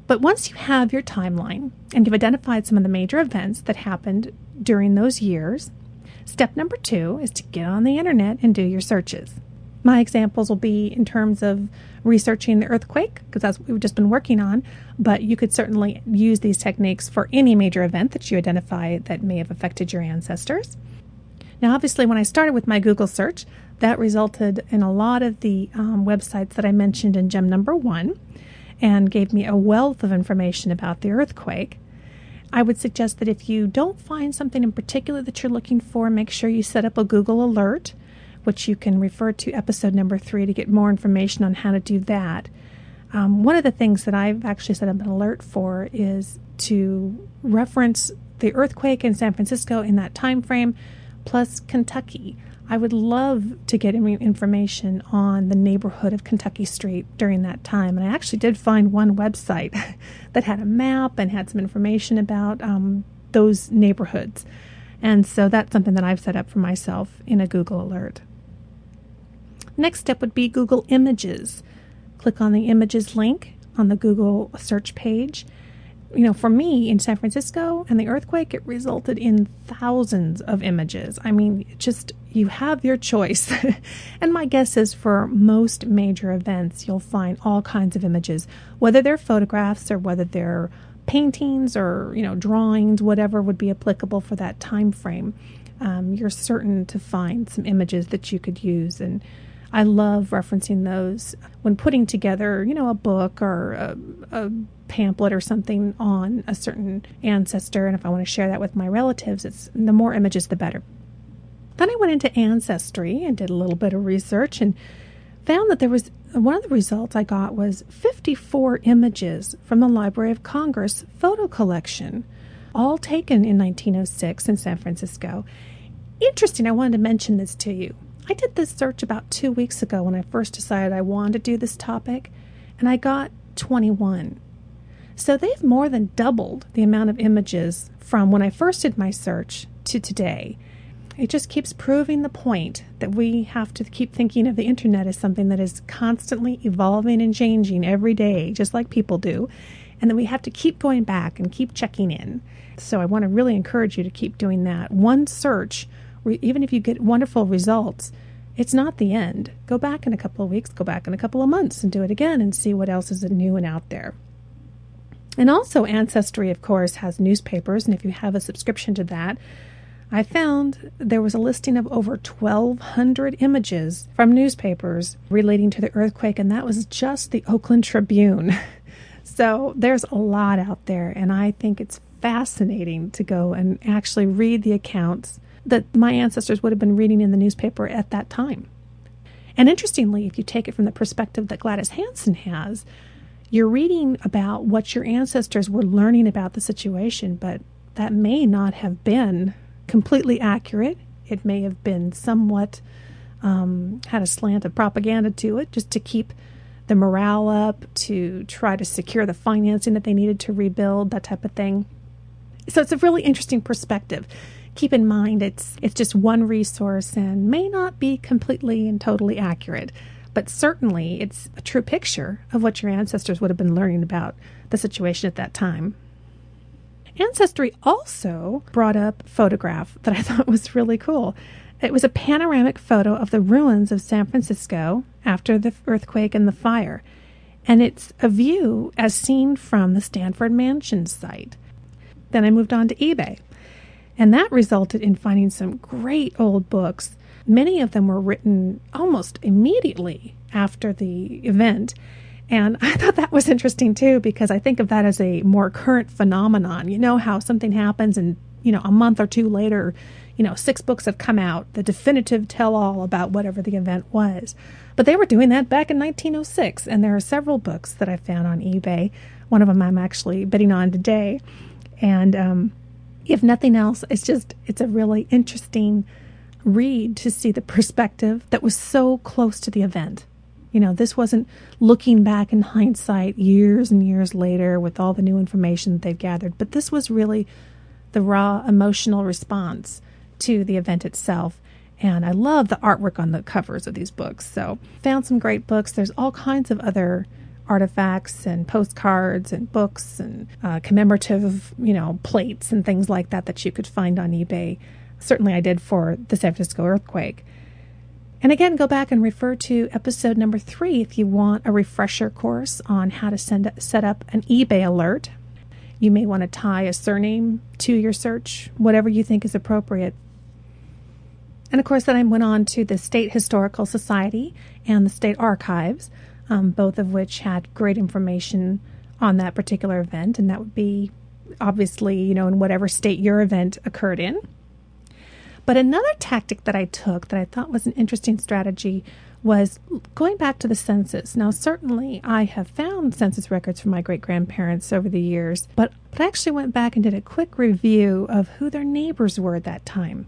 But once you have your timeline and you've identified some of the major events that happened during those years, Step number two is to get on the internet and do your searches. My examples will be in terms of researching the earthquake, because that's what we've just been working on, but you could certainly use these techniques for any major event that you identify that may have affected your ancestors. Now, obviously, when I started with my Google search, that resulted in a lot of the um, websites that I mentioned in gem number one and gave me a wealth of information about the earthquake. I would suggest that if you don't find something in particular that you're looking for, make sure you set up a Google alert, which you can refer to episode number three to get more information on how to do that. Um, one of the things that I've actually set up an alert for is to reference the earthquake in San Francisco in that time frame, plus Kentucky. I would love to get any information on the neighborhood of Kentucky Street during that time. And I actually did find one website [laughs] that had a map and had some information about um, those neighborhoods. And so that's something that I've set up for myself in a Google alert. Next step would be Google Images. Click on the Images link on the Google search page you know, for me in San Francisco and the earthquake, it resulted in thousands of images. I mean, just you have your choice. [laughs] and my guess is for most major events, you'll find all kinds of images, whether they're photographs or whether they're paintings or, you know, drawings, whatever would be applicable for that time frame. Um, you're certain to find some images that you could use and I love referencing those when putting together, you know, a book or a, a pamphlet or something on a certain ancestor. And if I want to share that with my relatives, it's the more images, the better. Then I went into Ancestry and did a little bit of research and found that there was one of the results I got was 54 images from the Library of Congress photo collection, all taken in 1906 in San Francisco. Interesting, I wanted to mention this to you. I did this search about two weeks ago when I first decided I wanted to do this topic, and I got 21. So they've more than doubled the amount of images from when I first did my search to today. It just keeps proving the point that we have to keep thinking of the internet as something that is constantly evolving and changing every day, just like people do, and that we have to keep going back and keep checking in. So I want to really encourage you to keep doing that. One search even if you get wonderful results, it's not the end. Go back in a couple of weeks, go back in a couple of months and do it again and see what else is new and out there. And also, Ancestry, of course, has newspapers, and if you have a subscription to that, I found there was a listing of over 1,200 images from newspapers relating to the earthquake, and that was just the Oakland Tribune. [laughs] So there's a lot out there, and I think it's fascinating to go and actually read the accounts that my ancestors would have been reading in the newspaper at that time. And interestingly, if you take it from the perspective that Gladys Hansen has, you're reading about what your ancestors were learning about the situation, but that may not have been completely accurate. It may have been somewhat um, had a slant of propaganda to it just to keep the morale up, to try to secure the financing that they needed to rebuild, that type of thing. So it's a really interesting perspective. Keep in mind it's it's just one resource and may not be completely and totally accurate, but certainly it's a true picture of what your ancestors would have been learning about the situation at that time. Ancestry also brought up a photograph that I [laughs] thought was really cool. It was a panoramic photo of the ruins of San Francisco after the earthquake and the fire. And it's a view as seen from the Stanford Mansion site. Then I moved on to eBay. And that resulted in finding some great old books. Many of them were written almost immediately after the event. And [laughs] I thought that was interesting too, because I think of that as a more current phenomenon. You know how something happens and, you know, a month or two later, you know, six books have come out, the definitive tell all about whatever the event was. But they were doing that back in 1906, and there are several books that I found on eBay. One of them I'm actually bidding on today. And um, if nothing else, it's just, it's a really interesting read to see the perspective that was so close to the event. You know, this wasn't looking back in hindsight years and years later with all the new information that they've gathered, but this was really the raw emotional response to the event itself. And I love the artwork on the covers of these books. So, found some great books. There's all kinds of other artifacts and postcards and books and uh, commemorative, you know, plates and things like that that you could find on eBay. Certainly, I did for the San Francisco earthquake. And again, go back and refer to episode number three if you want a refresher course on how to send, set up an eBay alert. You may want to tie a surname to your search, whatever you think is appropriate and of course, then I went on to the State Historical Society and the State Archives, um, both of which had great information on that particular event. And that would be obviously, you know, in whatever state your event occurred in. But another tactic that I took that I thought was an interesting strategy was going back to the census. Now, certainly I have found census records from my great grandparents over the years, but, but I actually went back and did a quick review of who their neighbors were at that time.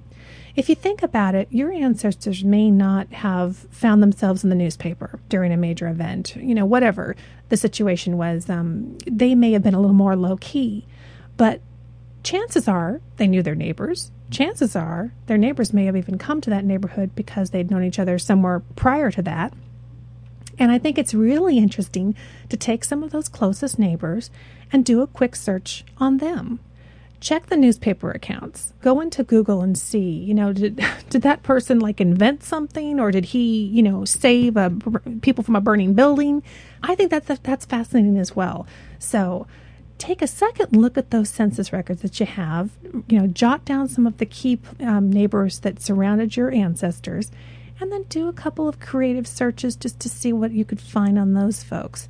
If you think about it, your ancestors may not have found themselves in the newspaper during a major event, you know, whatever the situation was. Um, they may have been a little more low key, but chances are they knew their neighbors. Chances are their neighbors may have even come to that neighborhood because they'd known each other somewhere prior to that. And I think it's really interesting to take some of those closest neighbors and do a quick search on them check the newspaper accounts. Go into Google and see, you know, did [laughs] did that person like invent something or did he, you know, save a, people from a burning building? I think that's that's fascinating as well. So, take a second look at those census records that you have. You know, jot down some of the key um, neighbors that surrounded your ancestors, and then do a couple of creative searches just to see what you could find on those folks.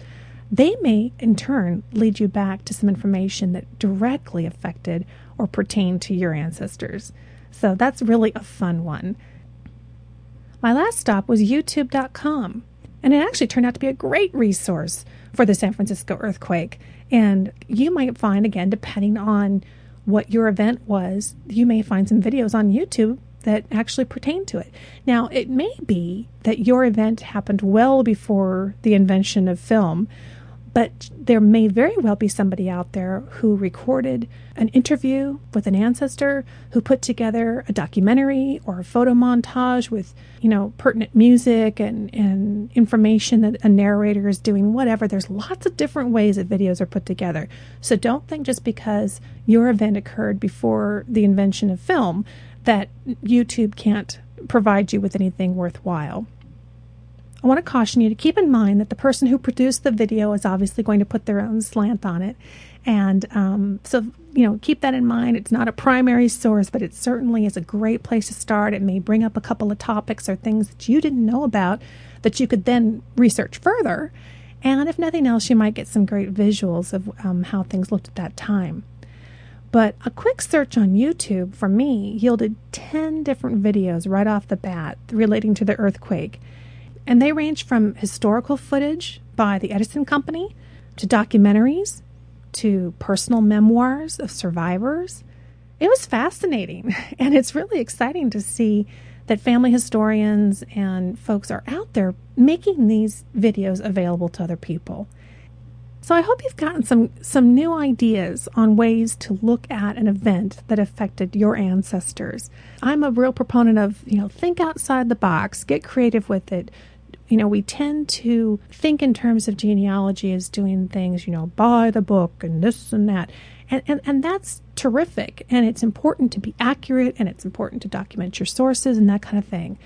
They may, in turn, lead you back to some information that directly affected or pertained to your ancestors. So that's really a fun one. My last stop was YouTube.com, and it actually turned out to be a great resource for the San Francisco earthquake. And you might find, again, depending on what your event was, you may find some videos on YouTube that actually pertain to it. Now, it may be that your event happened well before the invention of film, but there may very well be somebody out there who recorded an interview with an ancestor, who put together a documentary or a photo montage with, you know, pertinent music and, and information that a narrator is doing, whatever. There's lots of different ways that videos are put together. So don't think just because your event occurred before the invention of film that YouTube can't provide you with anything worthwhile. I want to caution you to keep in mind that the person who produced the video is obviously going to put their own slant on it. And um, so, you know, keep that in mind. It's not a primary source, but it certainly is a great place to start. It may bring up a couple of topics or things that you didn't know about that you could then research further And if nothing else, you might get some great visuals of um, how things looked at that time. But a quick search on YouTube for me yielded 10 different videos right off the bat relating to the earthquake. And they range from historical footage by the Edison Company to documentaries to personal memoirs of survivors. It was fascinating, [laughs] and it's really exciting to see that family historians and folks are out there making these videos available to other people. So I hope you've gotten some some new ideas on ways to look at an event that affected your ancestors. I'm a real proponent of, you know, think outside the box, get creative with it. You know, we tend to think in terms of genealogy as doing things, you know, by the book and this and that. And, and, and that's terrific. And it's important to be accurate and it's important to document your sources and that kind of thing.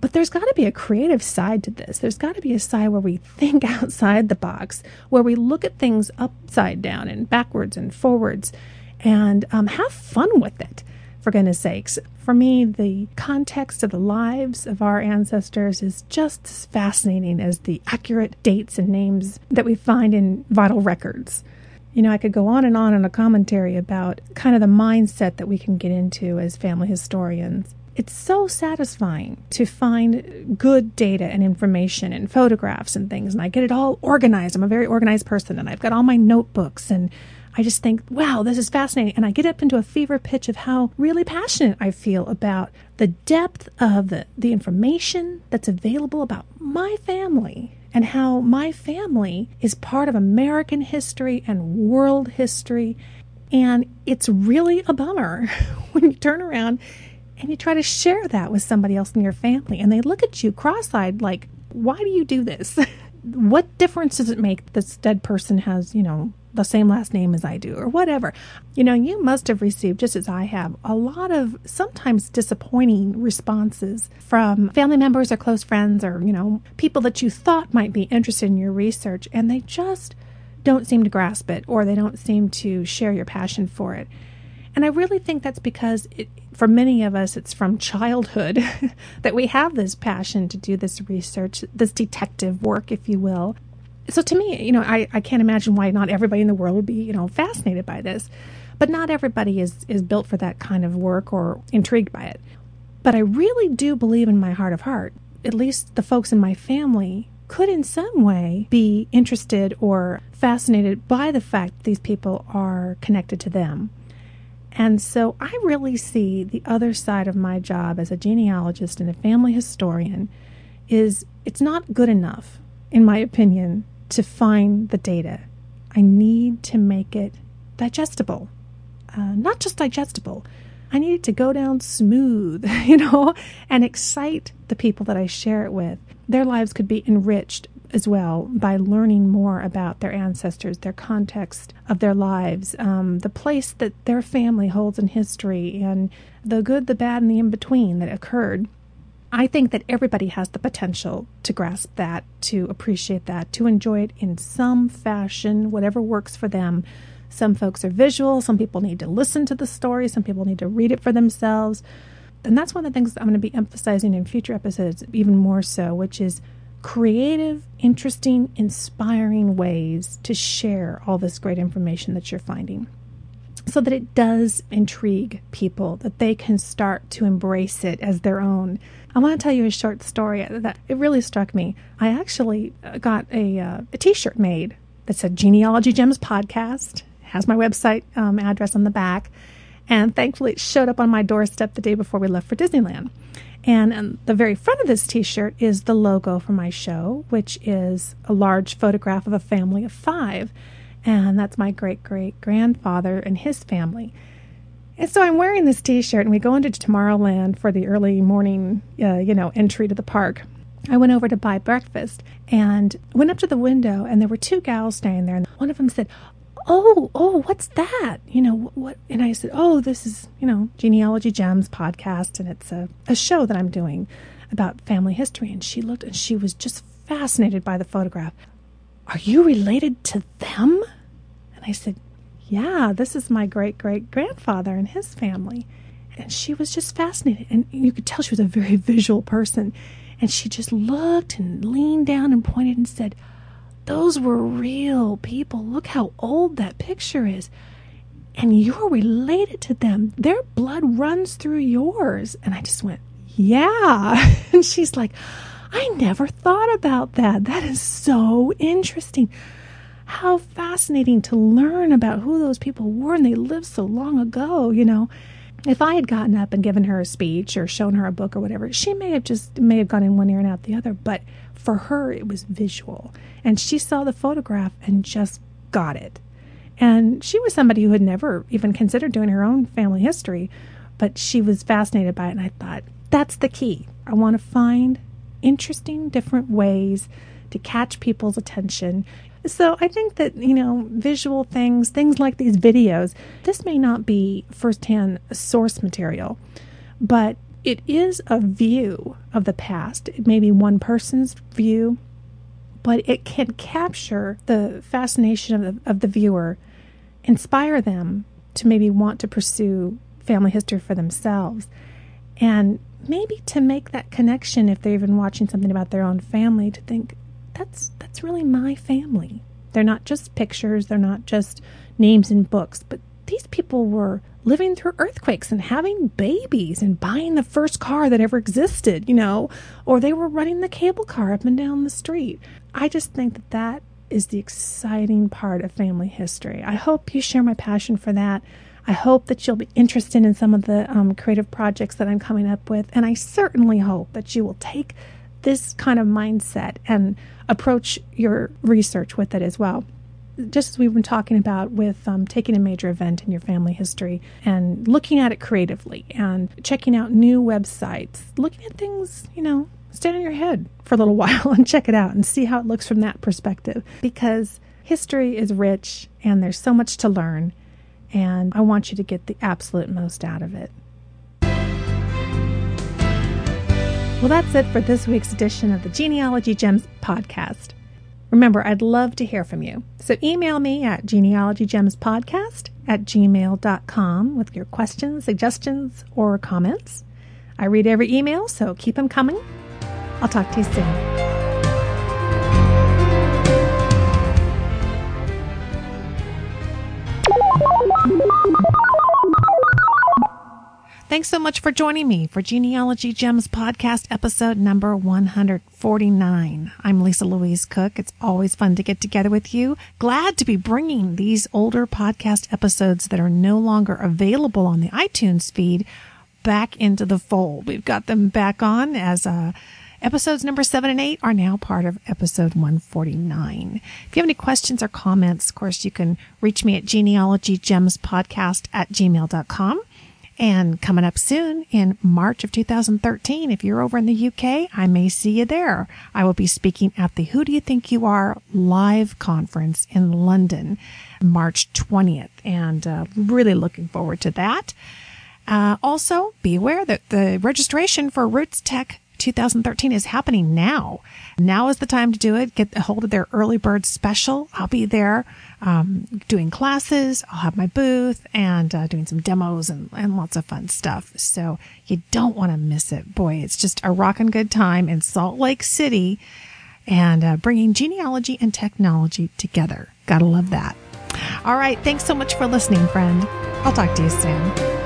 But there's got to be a creative side to this. There's got to be a side where we think [laughs] outside the box, where we look at things upside down and backwards and forwards and um, have fun with it, for goodness sakes. For me, the context of the lives of our ancestors is just as fascinating as the accurate dates and names that we find in vital records. You know, I could go on and on in a commentary about kind of the mindset that we can get into as family historians it's so satisfying to find good data and information and photographs and things. And I get it all organized. I'm a very organized person and I've got all my notebooks and I just think, wow, this is fascinating. And I get up into a fever pitch of how really passionate I feel about the depth of the, the information that's available about my family and how my family is part of American history and world history. And it's really a bummer [laughs] when you turn around and you try to share that with somebody else in your family and they look at you cross-eyed like why do you do this [laughs] what difference does it make that this dead person has you know the same last name as I do or whatever you know you must have received just as I have a lot of sometimes disappointing responses from family members or close friends or you know people that you thought might be interested in your research and they just don't seem to grasp it or they don't seem to share your passion for it and I really think that's because it, for many of us, it's from childhood [laughs] that we have this passion to do this research, this detective work, if you will. So to me, you know, I, I can't imagine why not everybody in the world would be, you know, fascinated by this. But not everybody is, is built for that kind of work or intrigued by it. But I really do believe in my heart of heart, at least the folks in my family could in some way be interested or fascinated by the fact these people are connected to them. And so I really see the other side of my job as a genealogist and a family historian is it's not good enough, in my opinion, to find the data. I need to make it digestible. Uh, not just digestible, I need it to go down smooth, [laughs] you know, and excite the people that I share it with. Their lives could be enriched as well by learning more about their ancestors, their context of their lives, um, the place that their family holds in history, and the good, the bad, and the in between that occurred. I think that everybody has the potential to grasp that, to appreciate that, to enjoy it in some fashion, whatever works for them. Some folks are visual, some people need to listen to the story, some people need to read it for themselves. And that's one of the things I'm going to be emphasizing in future episodes, even more so, which is creative, interesting, inspiring ways to share all this great information that you're finding so that it does intrigue people, that they can start to embrace it as their own. I want to tell you a short story that it really struck me. I actually uh, got a, uh, a t-shirt made that said Genealogy Gems Podcast, has my website um, address on the back, and thankfully it showed up on my doorstep the day before we left for Disneyland. And on the very front of this t shirt is the logo for my show, which is a large photograph of a family of five. And that's my great great grandfather and his family. And so I'm wearing this t shirt, and we go into Tomorrowland for the early morning, uh, you know, entry to the park. I went over to buy breakfast and went up to the window, and there were two gals standing there. And one of them said, oh, oh, what's that? You know, what? And I said, oh, this is, you know, Genealogy Gems podcast, and it's a, a show that I'm doing about family history. And she looked and she was just fascinated by the photograph. Are you related to them? And I said, yeah, this is my great great grandfather and his family. And she was just fascinated. And you could tell she was a very [laughs] visual person. And she just looked and leaned down and pointed and said, those were real people. Look how old that picture is. And you're related to them. Their blood runs through yours. And I just went, Yeah. [laughs] And she's like, I never thought about that. That is so interesting. How fascinating to learn about who those people were and they lived so long ago, you know. If I had gotten up and given her a speech or shown her a book or whatever, she may have just may have gone in one ear and out the other, but for her it was visual. And she saw the photograph and just got it. And she was somebody who had never even considered doing her own family history, but she was fascinated by it and I thought, that's the key. I want to find interesting different ways to catch people's attention. So I think that, you know, visual things, things like these videos, this may not be firsthand source material, but it is a view of the past. It may be one person's view, but it can capture the fascination of the, of the viewer, inspire them to maybe want to pursue family history for themselves, and maybe to make that connection if they're even watching something about their own family to think that's that's really my family. They're not just pictures, they're not just names in books, but these people were living through earthquakes and having babies and buying the first car that ever existed, you know, or they were running the cable car up and down the street. I just think that that is the exciting part of family history. I hope you share my passion for that. I hope that you'll be interested in some of the um, creative projects that I'm coming up with. And I certainly hope that you will take this kind of mindset and approach your research with it as well. Just as we've been talking about with um, taking a major event in your family history and looking at it creatively and checking out new websites, looking at things, you know, stand on your head for a little [laughs] while and check it out and see how it looks from that perspective. Because history is rich and there's so much to learn and I want you to get the absolute most out of it. Well, that's it for this week's edition of the Genealogy Gems podcast. Remember, I'd love to hear from you. So email me at genealogygemspodcast at gmail.com with your questions, suggestions, or comments. I read every email, so keep them coming. I'll talk to you soon. Thanks so much for joining me for Genealogy Gems podcast episode number 149. I'm Lisa Louise Cooke. It's always fun to get together with you. Glad to be bringing these older podcast episodes that are no longer available on the iTunes feed back into the fold. We've got them back on as uh, Episodes number seven and eight are now part of episode 149. If you have any questions or comments, of course, you can reach me at genealogygemspodcast at gmail.com. And coming up soon in March of 2013, if you're over in the UK, I may see you there. I will be speaking at the Who Do You Think You Are live conference in London, March 20th, and uh, really looking forward to that. Uh, also, be aware that the registration for Roots Tech 2013 is happening now. Now is the time to do it. Get a hold of their early bird special. I'll be there um, doing classes. I'll have my booth and uh, doing some demos and, and lots of fun stuff. So you don't want to miss it. Boy, it's just a rocking good time in Salt Lake City and uh, bringing genealogy and technology together. Gotta love that. All right. Thanks so much for listening, friend. I'll talk to you soon.